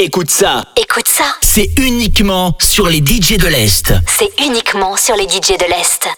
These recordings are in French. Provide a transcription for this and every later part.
Écoute ça. Écoute ça. C'est uniquement sur les DJ de l'Est. C'est uniquement sur les DJ de l'Est.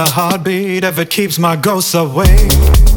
A heartbeat if it keeps my ghosts away.